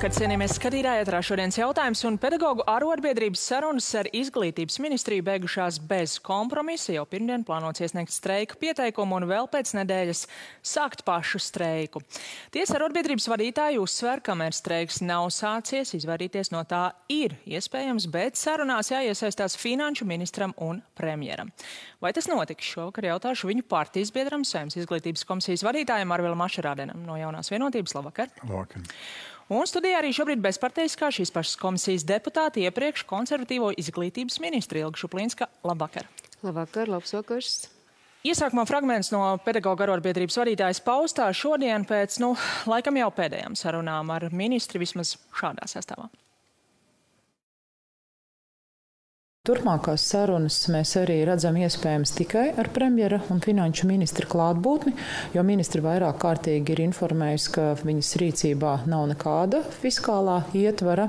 Labvakar, cienījamies skatītāji, ētrā šodienas jautājums un pedagoģu arotbiedrības sarunas ar izglītības ministriju beigušās bez kompromisa. Jau pirmdien plānots iesniegt streika pieteikumu un vēl pēc nedēļas sākt pašu streiku. Tiesa arotbiedrības vadītāji uzsver, kamēr streiks nav sācies, izvairīties no tā ir iespējams, bet sarunās jāiesaistās finanšu ministram un premjeram. Vai tas notiks šovakar jautāšu viņu partijas biedram, Saimnes izglītības komisijas vadītājiem Arvilam Mašarādenam no jaunās vienotības. Labvakar! Labvakar. Un studijā arī šobrīd bezparteiskā šīs pašas komisijas deputāti iepriekš konservatīvo izglītības ministri Ilga Šuplīnska. Labvakar! Labvakar, labs vakars! Iesākumā fragments no pedagoģa arotbiedrības vadītājas paustā šodien pēc, nu, laikam jau pēdējām sarunām ar ministri vismaz šādā sastāvā. Turpmākās sarunas mēs arī redzam iespējams tikai ar premjera un finanšu ministra klātbūtni, jo ministri vairāk kārtīgi ir informējusi, ka viņas rīcībā nav nekāda fiskālā ietvara,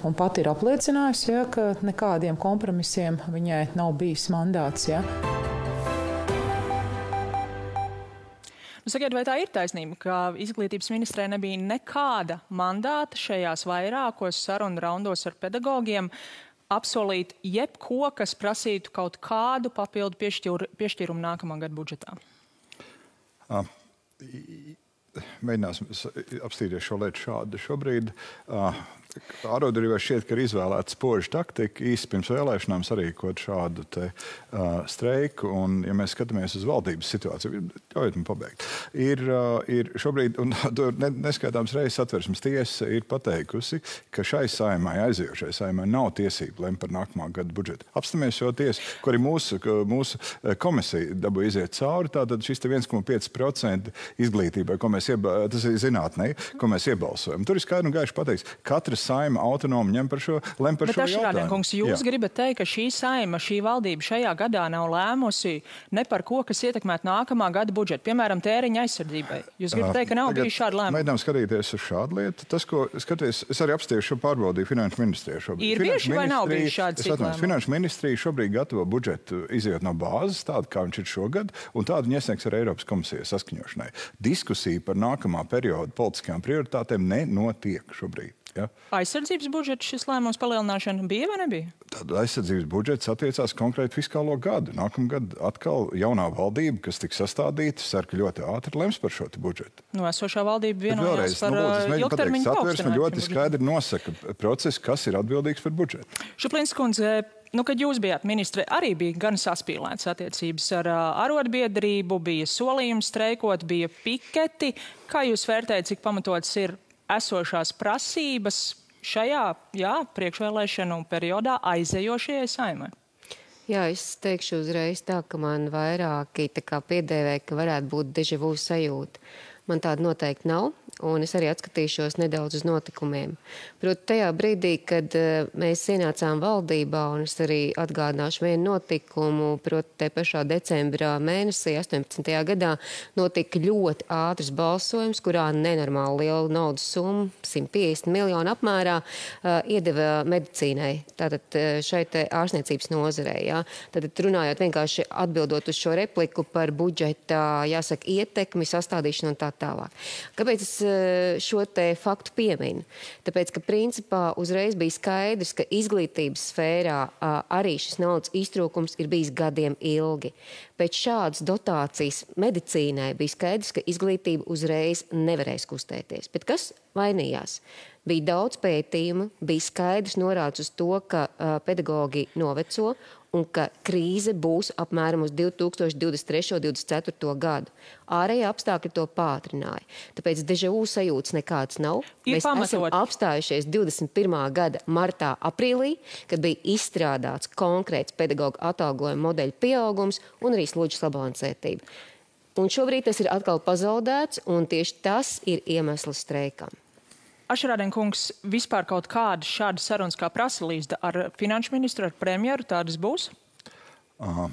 un pat ir apliecinājusi, ja, ka nekādiem kompromisiem viņai nav bijis mandāts. Ja. Nu, sakiet, vai tā ir taisnība, ka izglītības ministrē nebija nekāda mandāta šajās vairākos sarunu raundos ar pedagogiem apsolīt jebko, kas prasītu kaut kādu papildu piešķir, piešķirumu nākamā gada budžetā? Uh, mēģināsim apstīties šo lietu šādi. Šobrīd uh, Arotbiedrībai šķiet, ka ir izvēlēta spoža taktika īsi pirms vēlēšanām sarīkot šādu te, uh, streiku. Un, ja mēs skatāmies uz valdības situāciju, ļaujiet man pabeigt. Ir, uh, ir šobrīd, un tur neskaitāms reizes atversmes tiesa ir pateikusi, ka šai saimai, aizijošai saimai, nav tiesība lemt par nākamā gada budžetu. Apstāmies šo tiesu, kur arī mūsu, mūsu komisija dabū iziet cauri. Tātad šis 1,5% izglītībai, ko mēs, ieba, tas ir zinātnē, ko mēs iebalsojam. Tur ir skaidri un gaiši pateikts, katrs saima autonomi ņem par šo, lem par Bet šo jautājumu. Kungs, jūs Jā. gribat teikt, ka šī saima, šī valdība šajā gadā nav lēmusi ne par ko, kas ietekmētu nākamā gada budžetu, piemēram, tēriņa aizsardzībai. Jūs gribat teikt, ka nav bijis šāda lēmuma? Mēģinām skatīties uz šādu lietu. Tas, ko skaties, es arī apstiešu pārbaudīju finanšu ministriju šobrīd. Ir bijuši vai nav bijuši šādi situācijas? Finanšu ministrija šobrīd gatavo budžetu iziet no bāzes, tādu kā viņš ir šogad, un tādu viņi iesniegs ar Eiropas komisijas saskaņošanai. Diskusija par nākamā perioda politiskajām prioritātēm nenotiek šobrīd. Ja? Aizsardzības budžets šis lēmums palielināšana bija vai nebija? Tad aizsardzības budžets attiecās konkrēti fiskālo gadu. Nākamgad atkal jaunā valdība, kas tiks sastādīta, cer, ka ļoti ātri lems par šo budžetu. No esošā valdība vienojās par nu, lūdzu, ilgtermiņu satversmi ļoti skaidri nosaka procesu, kas ir atbildīgs par budžetu. Šuplins kundze, nu, kad jūs bijāt ministre, arī bija gan saspīlēts attiecības ar uh, arotbiedrību, bija solījums streikot, bija piketi. Kā jūs vērtējat, cik pamatots ir esošās prasības šajā jā, priekšvēlēšanu periodā aizejošajai saimai? Jā, es teikšu uzreiz tā, ka man vairāki piedēvē, ka varētu būt dežavu sajūta. Man tāda noteikti nav un es arī atskatīšos nedaudz uz notikumiem. Proti, tajā brīdī, kad uh, mēs ienācām valdībā, un es arī atgādināšu vienu notikumu, proti, te pašā decembrā mēnesī, 18. gadā, notika ļoti ātrs balsojums, kurā nenormāli liela naudas summa, 150 miljonu apmērā, uh, iedeva medicīnai, tātad uh, šai te ārstniecības nozarei. Jā. Tātad runājot vienkārši atbildot uz šo repliku par budžeta, jāsaka, ietekmi, sastādīšanu un tā tālāk. Kāpēc es Eh, šo te faktu pieminu. Tāpēc, ka principā uzreiz bija skaidrs, ka izglītības sfērā arī šis naudas iztrūkums ir bijis gadiem ilgi. Pēc šādas dotācijas medicīnai bija skaidrs, ka izglītība uzreiz nevarēs kustēties. Bet kas vainījās? Bija daudz pētījumu, bija skaidrs norādes uz to, ka uh, pedagogi noveco un ka krīze būs apmēram uz 2023. un 2024. gadu. Ārējie apstākļi to pātrināja. Tāpēc dežavu sajūtas nekādas nav. Ir Mēs pamatot. esam apstājušies 21. gada martā, aprīlī, kad bija izstrādāts konkrēts pedagoģa atalgojuma modeļa pieaugums un arī sludžu sabalansētība. Un šobrīd tas ir atkal pazaudēts, un tieši tas ir iemesls streikam. Ašrādēnkungs, vispār kaut kādas šādas sarunas, kā prasa Līsda ar finanšu ministru, ar premjeru, tādas būs? Aha.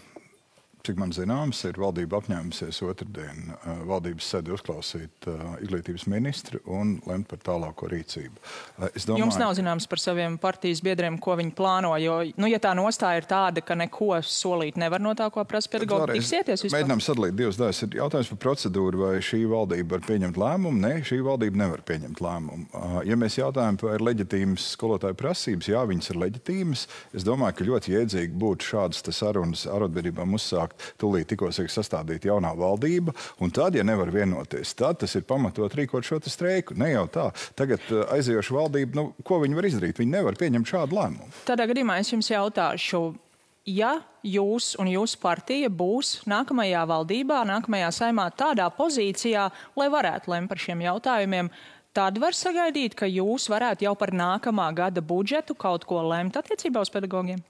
Cik man zināms, ir valdība apņēmusies otrdien valdības sēdi uzklausīt izglītības ministru un lemt par tālāko rīcību. Uh, domāju, Jums nav zināms par saviem partijas biedriem, ko viņi plāno, jo, nu, ja tā nostāja ir tāda, ka neko solīt nevar no tā, ko prasa pedagogi, tiksieties vispār? Mēģinām sadalīt divas daļas. Ir jautājums par procedūru, vai šī valdība var pieņemt lēmumu. Nē, šī valdība nevar pieņemt lēmumu. Ja mēs jautājam par leģitīmas skolotāju prasības, jā, viņas ir leģitīmas. Es domāju, ka ļoti jēdzīgi būtu šādas sarunas arotbiedrībām uzsākt sākt tūlīt tikko sastādīt jaunā valdība, un tad, ja nevar vienoties, tad tas ir pamatot rīkot šo streiku. Ne jau tā. Tagad uh, aizējoša valdība, nu, ko viņi var izdarīt? Viņi nevar pieņemt šādu lēmumu. Tādā gadījumā es jums jautāšu. Ja jūs un jūsu partija būs nākamajā valdībā, nākamajā saimā tādā pozīcijā, lai varētu lemt par šiem jautājumiem, tad var sagaidīt, ka jūs varētu jau par nākamā gada budžetu kaut ko lemt attiecībā uz pedagogiem?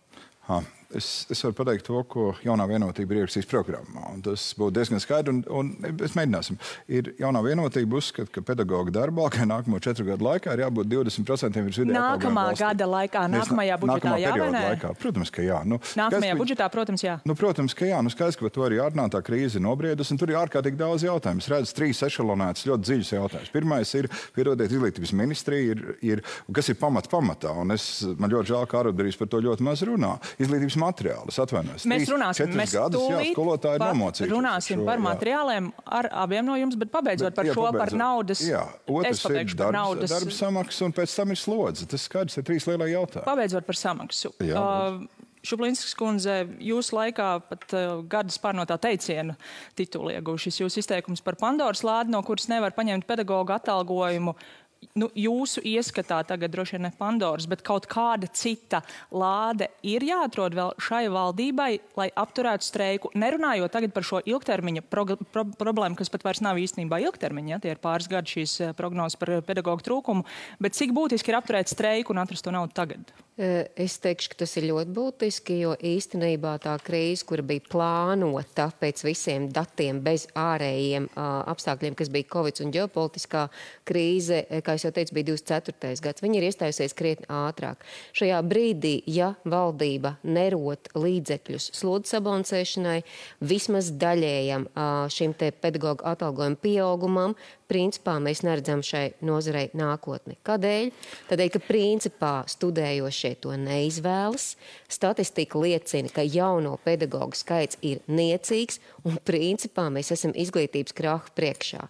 Ha, es, es varu pateikt to, ko jaunā vienotība ir ierakstījis programmā. Tas būtu diezgan skaidrs, un, un mēs mēģināsim. Ir jaunā vienotība uzskata, ka pedagoģa darbā, ka nākamo četru gadu laikā ir jābūt 20% virs vidējā. Nākamā gada laikā, nākamajā budžetā, jā, vai ne? Laikā. Protams, ka jā. Nu, nākamajā skaidrs, budžetā, protams, jā. Nu, protams, ka jā. Nu, skaidrs, ka par to arī ārnā tā krīze ir nobriedusi, un tur ir ārkārtīgi daudz jautājumu. Es redzu trīs ešalonētas ļoti dziļus jautājumus. Pirmais ir, piedodiet, izglītības ministrija, ir, ir, kas ir pamat pamatā, un es, man ļoti žēl, ka arotbiedrības par to ļoti maz runā. Izglītības materiālus. Atvainojos. Mēs runāsim, mēs gadus, jā, skolotāji par, runāsim šo, par materiāliem ar abiem no jums, bet pabeidzot bet, par jā, šo pabeidzot. par naudas. Jā, otrs ir darbs, naudas... darba samaksa un pēc tam ir slodze. Tas skaidrs ir trīs lielie jautājumi. Pabeidzot par samaksu. Jā, uh, Šublinskas kundze, jūsu laikā pat uh, gadas pārnotā teiciena titulu ieguvušas jūsu izteikums par Pandoras lādi, no kuras nevar paņemt pedagoģu atalgojumu. Uh, nu, jūsu ieskatā tagad droši vien ne Pandoras, bet kaut kāda cita lāde ir jāatrod vēl šai valdībai, lai apturētu streiku. Nerunājot tagad par šo ilgtermiņa pro, pro, problēmu, kas pat vairs nav īstenībā ilgtermiņa, ja, tie ir pāris gadi šīs eh, prognozes par pedagoģu trūkumu, bet cik būtiski ir apturēt streiku un atrast to naudu tagad? Es teikšu, ka tas ir ļoti būtiski, jo īstenībā tā krīze, kura bija plānota pēc visiem datiem, bez ārējiem apstākļiem, kas bija Covid un ģeopolitiskā krīze, kā jau teicu, bija 24. gads. Viņi ir iestājusies krietni ātrāk. Šajā brīdī, ja valdība nerot līdzekļus slodzes sabalansēšanai, vismaz daļējam šim te pedagoģu atalgojumu pieaugumam, principā mēs neredzam šai nozarei nākotni. Kādēļ? Tādēļ, ka principā studējošie to neizvēlas. Statistika liecina, ka jauno pedagoģu skaits ir niecīgs un principā mēs esam izglītības krahu priekšā.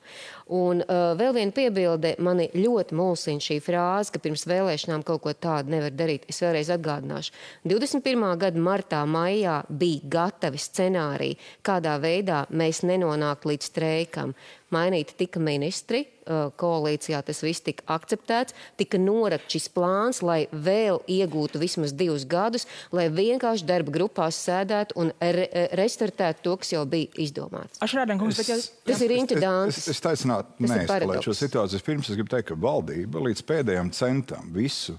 Un uh, vēl viena piebilde, mani ļoti mulsina šī frāze, ka pirms vēlēšanām kaut ko tādu nevar darīt. Es vēlreiz atgādināšu. 21. gada martā, maijā bija gatavi scenāriji, kādā veidā mēs nenonāktu līdz streikam mainīti tika ministri, koalīcijā tas viss tika akceptēts, tika norakts šis plāns, lai vēl iegūtu vismaz divus gadus, lai vienkārši darba grupās sēdētu un re restartētu to, kas jau bija izdomāts. Es, bet, ja... Tas ir incidents. Es, es, es taisnāt neeskalētu šo situāciju. Pirms es gribu teikt, ka valdība līdz pēdējiem centam visu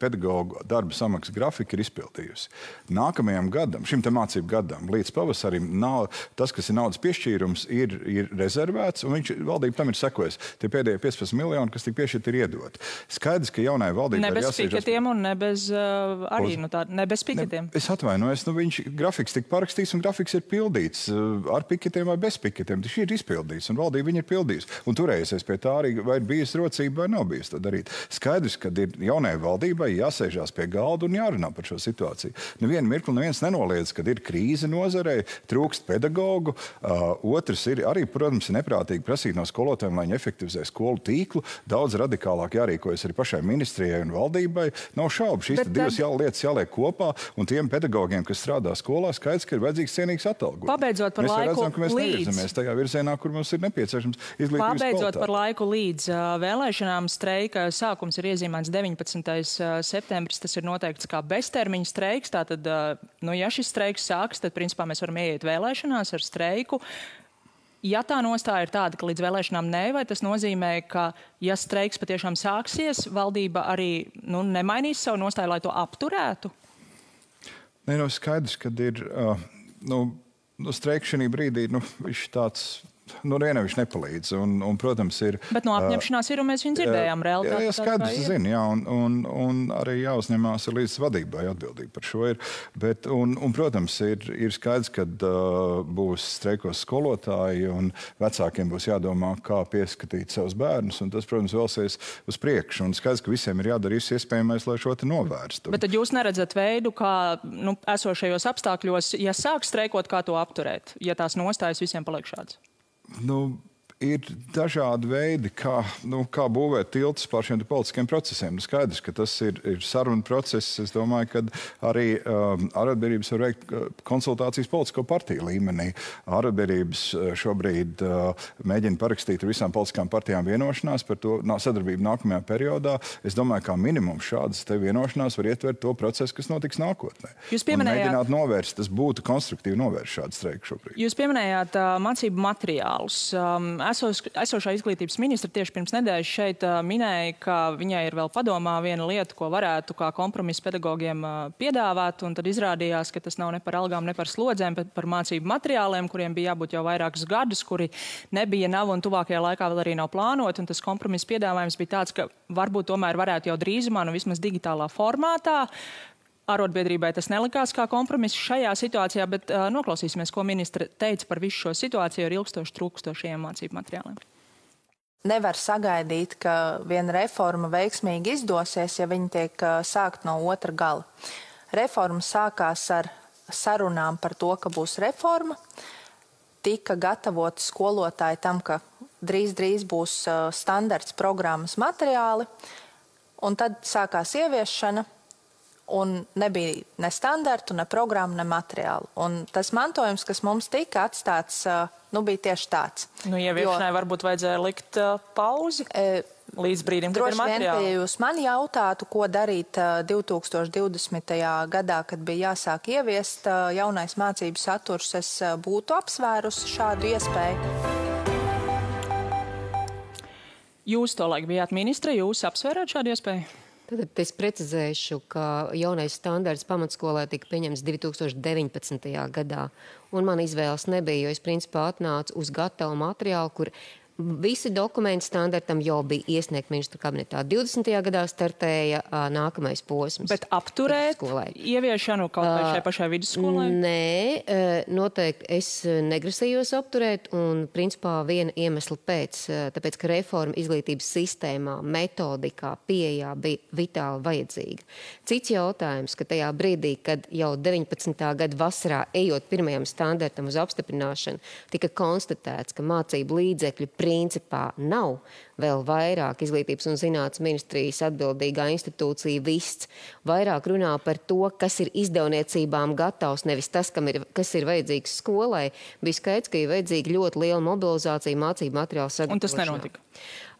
pedagoģu darba samaksas grafika ir izpildījusi. Nākamajam gadam, šim mācību gadam, līdz pavasarim, nav, tas, kas ir naudas piešķīrums, ir, ir rezervēts, un viņš valdība tam ir sekojusi. Tie pēdējie 15 miljoni, kas tika piešķirti, ir iedoti. Skaidrs, ka jaunai valdībai ne bez piketiem un ne bez, uh, arī, nu, tā, ne bez piketiem. Ne, es atvainojos, nu, viņš grafiks tika parakstīts un grafiks ir pildīts uh, ar piketiem vai bez piketiem. Tas ir izpildīts un valdība viņu ir pildījusi. Un turējusies pie tā arī, vai ir bijusi rocība vai nav bijusi to darīt. Skaidrs, ka ir jaunai valdībai valdībai jāsēžās pie galda un jārunā par šo situāciju. Nevienu mirkli neviens nenoliedz, ka ir krīze nozarē, trūkst pedagoģu. Uh, otrs ir arī, protams, neprātīgi prasīt no skolotājiem, lai viņi efektivizē skolu tīklu. Daudz radikālāk jārīkojas arī pašai ministrijai un valdībai. Nav šaubu, šīs tad... divas jā, lietas jāliek kopā, un tiem pedagogiem, kas strādā skolā, skaidrs, ka ir vajadzīgs cienīgs atalgojums. Pabeidzot par mēs laiku redzam, ka mēs līdz... nevirzamies tajā virzienā, kur mums ir nepieciešams izglītības Pabeidzot kvalitāte. par laiku līdz uh, vēlēšanām streika sākums ir iezīmēts 19. Septembris tas ir noteikts kā beztermiņa streiks. Tātad, nu, ja šis streiks sāks, tad principā mēs varam ieiet vēlēšanās ar streiku. Ja tā nostāja ir tāda, ka līdz vēlēšanām nē, vai tas nozīmē, ka, ja streiks patiešām sāksies, valdība arī nu, nemainīs savu nostāju, lai to apturētu? Nē, no nu, skaidrs, ka ir uh, nu, nu, streiks šī brīdī, nu, viņš tāds no viena viņš nepalīdz. Un, un, protams, ir, Bet no apņemšanās ir, un mēs viņu dzirdējām reāli. Jā, skaidrs, zinu, jā, un, un, un arī jāuzņemās līdz vadībai atbildība par šo. Ir. Bet, un, un, protams, ir, ir skaidrs, ka uh, būs streikos skolotāji, un vecākiem būs jādomā, kā pieskatīt savus bērnus. Tas, protams, vēlsies uz priekšu. Un skaidrs, ka visiem ir jādara viss iespējamais, lai šo novērstu. Bet tad jūs neredzat veidu, kā nu, esošajos apstākļos, ja sāk streikot, kā to apturēt, ja tās nostājas visiem paliek šādas? Nu, ir dažādi veidi, kā, nu, kā būvēt tiltus pār šiem politiskiem procesiem. Nu, skaidrs, ka tas ir, ir saruna process. Es domāju, ka arī um, arotbiedrības var veikt uh, konsultācijas politisko partiju līmenī. Arotbiedrības uh, šobrīd uh, mēģina parakstīt ar visām politiskām partijām vienošanās par to sadarbību nākamajā periodā. Es domāju, ka minimums šādas vienošanās var ietvert to procesu, kas notiks nākotnē. Jūs pieminējāt, mēģināt novērst, tas būtu konstruktīvi novērst šādu streiku šobrīd. Jūs pieminējāt uh, mācību materiālus. Um, esos, esošā izglītības ministra tieši pirms nedēļas šeit uh, minēja, ka viņai ir vēl padomā viena lieta, ko varētu kā kompromisu pedagogiem uh, piedāvāt. Tad izrādījās, ka tas nav ne par algām, ne par slodzēm, bet par mācību materiāliem, kuriem bija jābūt jau vairākus gadus, kuri nebija, nav un tuvākajā laikā vēl arī nav plānoti. Tas kompromiss piedāvājums bija tāds, ka varbūt tomēr varētu jau drīzumā, nu vismaz digitālā formātā, Arotbiedrībai tas nelikās kā kompromiss šajā situācijā, bet uh, noklausīsimies, ko ministra teica par visu šo situāciju ar ilgstoši trūkstošiem mācību materiāliem. Nevar sagaidīt, ka viena reforma veiksmīgi izdosies, ja viņa tiek uh, sākt no otra gala. Reforma sākās ar sarunām par to, ka būs reforma. Tika gatavoti skolotāji tam, ka drīz, drīz būs uh, standarts programmas materiāli, un tad sākās ieviešana un nebija ne standartu, ne programmu, ne materiālu. Un tas mantojums, kas mums tika atstāts, nu, bija tieši tāds. Nu, ieviešanai jo, varbūt vajadzēja likt uh, pauzi. E, Līdz brīdim, kad ir materiāli. Vien, ja jūs man jautātu, ko darīt 2020. gadā, kad bija jāsāk ieviest jaunais mācību saturs, es būtu apsvērusi šādu iespēju. Jūs to laik bijāt ministre, jūs apsvērāt šādu iespēju? Tad es precizēšu, ka jaunais standarts pamatskolē tika pieņemts 2019. gadā, un man izvēles nebija, jo es principā atnācu uz gatavu materiālu, kur Visi dokumenti standartam jau bija iesniegti ministru kabinetā. 20. gadā startēja uh, nākamais posms. Bet apturēt skolai. ieviešanu kaut vai šai pašai vidusskolai? Nē, uh, noteikti es negrasījos apturēt un principā viena iemesla pēc, uh, tāpēc, ka reforma izglītības sistēmā, metodikā, pieejā bija vitāli vajadzīga. Cits jautājums, ka tajā brīdī, kad jau 19. gada vasarā ejot pirmajam standartam uz apstiprināšanu, tika konstatēts, ka mācību līdzekļu principā nav vēl vairāk izglītības un zinātnes ministrijas atbildīgā institūcija vists, vairāk runā par to, kas ir izdevniecībām gatavs, nevis tas, ir, kas ir vajadzīgs skolai. Bija skaidrs, ka ir vajadzīga ļoti liela mobilizācija mācību materiālu sagatavošanā. Un tas nenotika?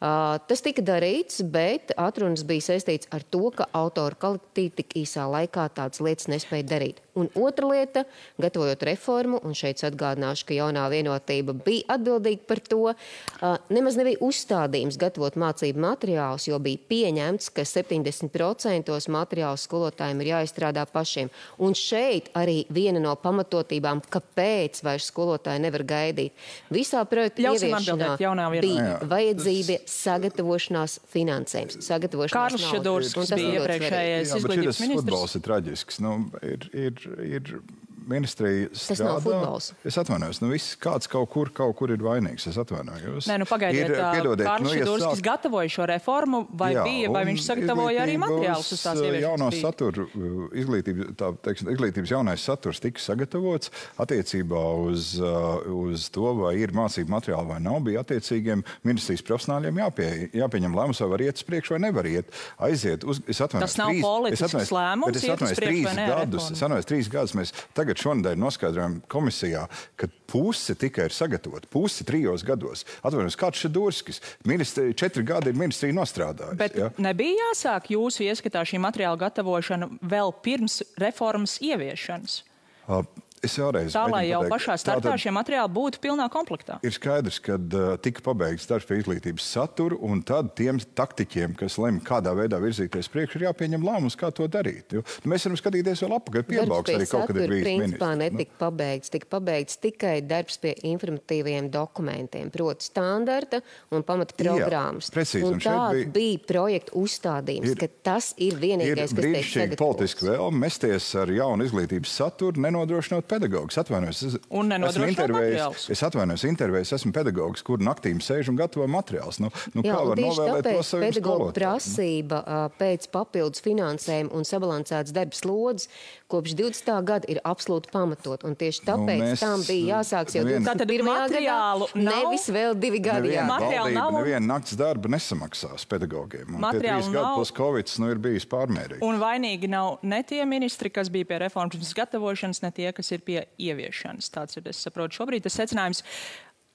Uh, tas tika darīts, bet atrunas bija saistīts ar to, ka autoru kolektīvi tik īsā laikā tādas lietas nespēja darīt. Un otra lieta, gatavojot reformu, un šeit atgādināšu, ka jaunā vienotība bija atbildīga par to, uh, nemaz nebija uzstādījums gatavot mācību materiālus, jo bija pieņemts, ka 70% materiālu skolotājiem ir jāizstrādā pašiem. Un šeit arī viena no pamatotībām, kāpēc vairs skolotāji nevar gaidīt. Visā projekta ieviešanā bija vajadzība sagatavošanās finansējums. Sagatavošanās Kārlis Šadūrs bija iepriekšējais izglītības ministrs. Futbols ir traģisks. Nu, ir, ir, ir ministrija strādā. Tas nav futbols. Es atvainojos, nu viss kāds kaut kur, kaut kur ir vainīgs. Es atvainojos. Nē, nu pagaidiet, piedodiet. Kārlis nu, Šidurskis ja gatavoja šo reformu, vai jā, bija, vai viņš sagatavoja arī materiālus uz tās ieviešanas? Jauno saturu, izglītības, tā, teiksim, izglītības jaunais saturs tika sagatavots attiecībā uz, uz to, vai ir mācību materiāli vai nav, bija attiecīgiem ministrijas profesionāļiem jāpie, jāpieņem lēmums, vai var iet uz priekšu vai nevar iet. Aiziet uz, es atvainojos. Tas nav trīs, politisks lēmums, es atvainojos trīs gadus. Es atvainojos trīs gadus. Mēs tagad šonadēļ noskaidrojām komisijā, ka puse tikai ir sagatavota, puse trijos gados. Atvainojos, kāds ir Durskis? Ministri, četri gadi ir ministrija nostrādājusi. Bet ja? nebija jāsāk jūsu ieskatā šī materiāla gatavošana vēl pirms reformas ieviešanas? Uh, Es vēlreiz tā, lai jau pateikt. pašā startā Tātad... šie materiāli būtu pilnā komplektā. Ir skaidrs, ka uh, tika pabeigts darbs pie izglītības satura, un tad tiem taktiķiem, kas lemj, kādā veidā virzīties priekšā, ir jāpieņem lēmums, kā to darīt. Jo, nu, mēs varam skatīties vēl apakaļ, piebauks arī kaut kad ir bijis principā ministrs. netika nu. pabeigts. Tika pabeigts tikai darbs pie informatīviem dokumentiem, proti standarta un pamata programmas. Jā, precīzi, un un tā bija, bija projekta uzstādījums, ir, ka tas ir vienīgais, ir kas tiek brīnišķīgi politiski vēlme mesties ar jaunu izglītības saturu, nenodrošinot pedagogus. Atvainojos, es, un nenodrošināt materiālus. Es atvainojos, intervējos, esmu pedagogs, kur naktīm sēž un gatavo materiālus. Nu, nu, Jā, kā var novēlēt to saviem pedagogu prasība uh, pēc papildus finansējuma un sabalansētas darba slodzes kopš 20. gada ir absolūti pamatot. Un tieši tāpēc nu, mēs, tam bija jāsāks jau 21. materiālu gadā, nav, nevis vēl divi gadi. Materiālu valdība, nav. Neviena nakts darba nesamaksās pedagogiem. Un tie trīs gadi plus Covid nu, ir bijis pārmērīgi. Un vainīgi nav ne tie ministri, kas bija pie reformas gatavošanas, ne tie, kas ir pie ieviešanas. Tāds ir, es saprotu, šobrīd tas secinājums.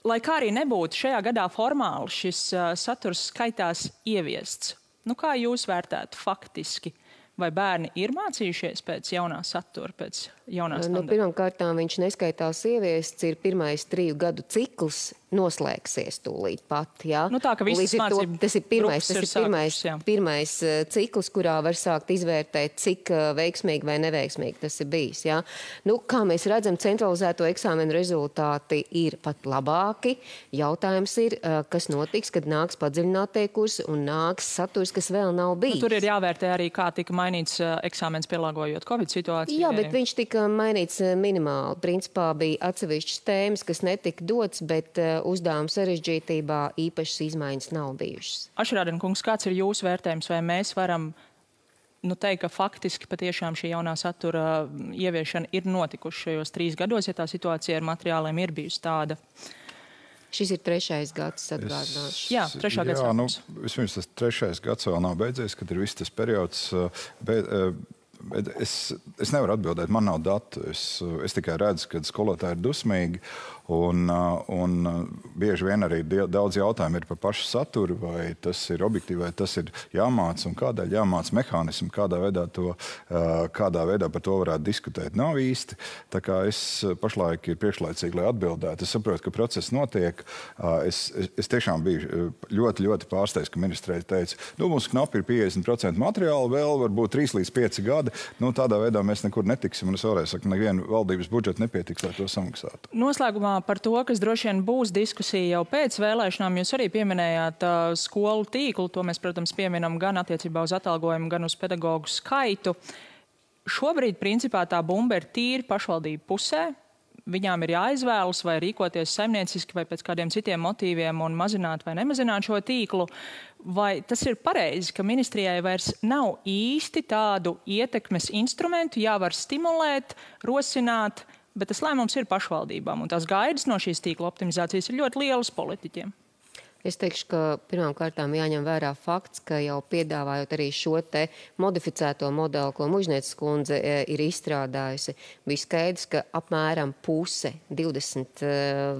Lai kā arī nebūtu, šajā gadā formāli šis uh, saturs skaitās ieviests. Nu, kā jūs vērtētu faktiski? Vai bērni ir mācījušies pēc jaunā satura, pēc jaunās nu, Pirmkārt, viņš neskaitās ieviests, ir pirmais triju gadu cikls noslēgsies tūlīt pat. Jā. Nu, tā, ka ar to tas ir pirmais, tas ir pirmais, sākušas, pirmais uh, cikls, kurā var sākt izvērtēt, cik uh, veiksmīgi vai neveiksmīgi tas ir bijis. Jā. Nu, kā mēs redzam, centralizēto eksāmenu rezultāti ir pat labāki. Jautājums ir, uh, kas notiks, kad nāks padziļinātie kursi un nāks saturs, kas vēl nav bijis. Nu, tur ir jāvērtē arī, kā tika mainīts eksāmens pielāgojot Covid situācijai. Jā, bet viņš tika mainīts uh, minimāli. Principā bija atsevišķas tēmas, kas netika dots, bet uh, uzdevuma sarežģītībā īpašas izmaiņas nav bijušas. Ašrādien kungs, kāds ir jūsu vērtējums, vai mēs varam nu, teikt, ka faktiski patiešām šī jaunā satura ieviešana ir notikuši šajos trīs gados, ja tā situācija ar materiāliem ir bijusi tāda? Šis ir trešais gads, atgādināšu. Jā, trešā gads. Jā, nu, vispirms tas trešais gads vēl nav beidzies, kad ir viss tas periods. Bet, Bet es, es nevaru atbildēt, man nav datu. Es, es tikai redzu, ka skolotāji ir dusmīgi. Un, un bieži vien arī daudz jautājumu ir par pašu saturu, vai tas ir objektīvi, vai tas ir jāmāca un kādēļ jāmāca mehānismu, kādā veidā, to, kādā veidā par to varētu diskutēt. Nav īsti. Tā kā es pašlaik ir priekšlaicīgi, lai atbildētu. Es saprotu, ka process notiek. Es, es, es tiešām biju ļoti, ļoti pārsteigts, ka ministrija teica, nu, mums knapi ir 50% materiāla, vēl varbūt 3 līdz 5 gadi. Nu, tādā veidā mēs nekur netiksim. Un es vēlreiz saku, nevienu valdības budžetu nepietiks, lai to samaksātu. Noslēgumā par to, kas droši vien būs diskusija jau pēc vēlēšanām. Jūs arī pieminējāt uh, skolu tīklu. To mēs, protams, pieminam gan attiecībā uz atalgojumu, gan uz pedagoģu skaitu. Šobrīd, principā, tā bumba ir tīri pašvaldību pusē. Viņām ir jāizvēlas, vai rīkoties saimnieciski, vai pēc kādiem citiem motīviem, un mazināt vai nemazināt šo tīklu. Vai tas ir pareizi, ka ministrijai vairs nav īsti tādu ietekmes instrumentu, jā, var stimulēt, rosināt, bet tas lēmums ir pašvaldībām, un tās gaidas no šīs tīkla optimizācijas ir ļoti lielas politiķiem. Es teikšu, ka pirmām kārtām jāņem vērā fakts, ka jau piedāvājot arī šo te modificēto modeli, ko Mužnieces kundze e, ir izstrādājusi, bija skaidrs, ka apmēram puse, 20 e,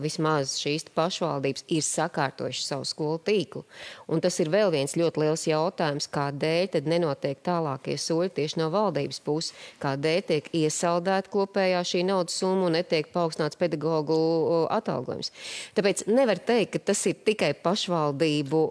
vismaz šīs pašvaldības ir sakārtojuši savu skolu tīklu. Un tas ir vēl viens ļoti liels jautājums, kādēļ tad nenotiek tālākie soļi tieši no valdības puses, kādēļ tiek iesaldēta kopējā šī naudas summa un netiek paaugstināts pedagoģu atalgojums. Tāpēc nevar teikt, ka tas ir tikai pašvaldības pašvaldību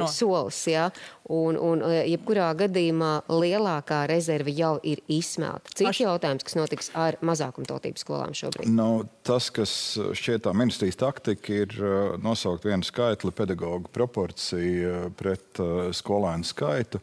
no. solis. Ja? Un, un jebkurā gadījumā lielākā rezerve jau ir izsmelta. Cits Aš... jautājums, kas notiks ar mazākumtautības skolām šobrīd? Nu, tas, kas šķiet tā ministrijas taktika, ir nosaukt vienu skaitli pedagoģu proporciju pret skolēnu skaitu.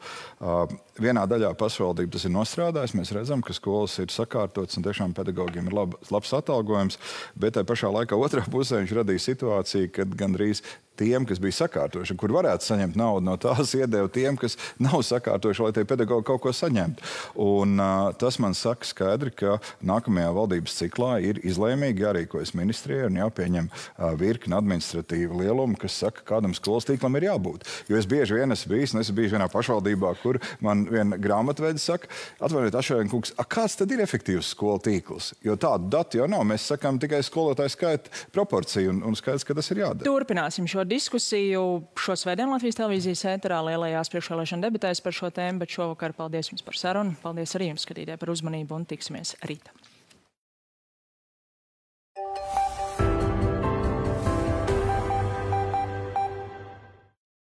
Vienā daļā pašvaldība tas ir nostrādājis. Mēs redzam, ka skolas ir sakārtotas un tiešām pedagogiem ir lab, labs atalgojums. Bet tajā pašā laikā otrā pusē viņš radīja situāciju, kad gandrīz tiem, kas bija sakārtojuši, kur varētu saņemt naudu no tās, iedeva tiem, kas nav sakārtojuši, lai tie pedagoģi kaut ko saņemtu. Un, uh, tas man saka skaidri, ka nākamajā valdības ciklā ir izlēmīgi jārīkojas ministrijai un jāpieņem uh, virkni administratīva lieluma, kas saka, kādam skolas tīklam ir jābūt. Jo es bieži vien esmu bijis, un esmu bijis vienā pašvaldībā, kur man viena grāmatveida saka, atvainojiet, Ašēn kungs, a, kāds tad ir efektīvs skolu tīkls? Jo tādu datu jau nav. Mēs sakām tikai skolotāju skaita proporciju, un, un skaidrs, ka tas ir jādara. Turpināsim šo diskusiju šo svētdienu Latvijas televīzijas ēterā lielajās priekšvēlēšana debatēs par šo tēmu, bet šovakar paldies jums par sarunu. Paldies arī jums, skatītāji, par uzmanību un tiksimies rīt.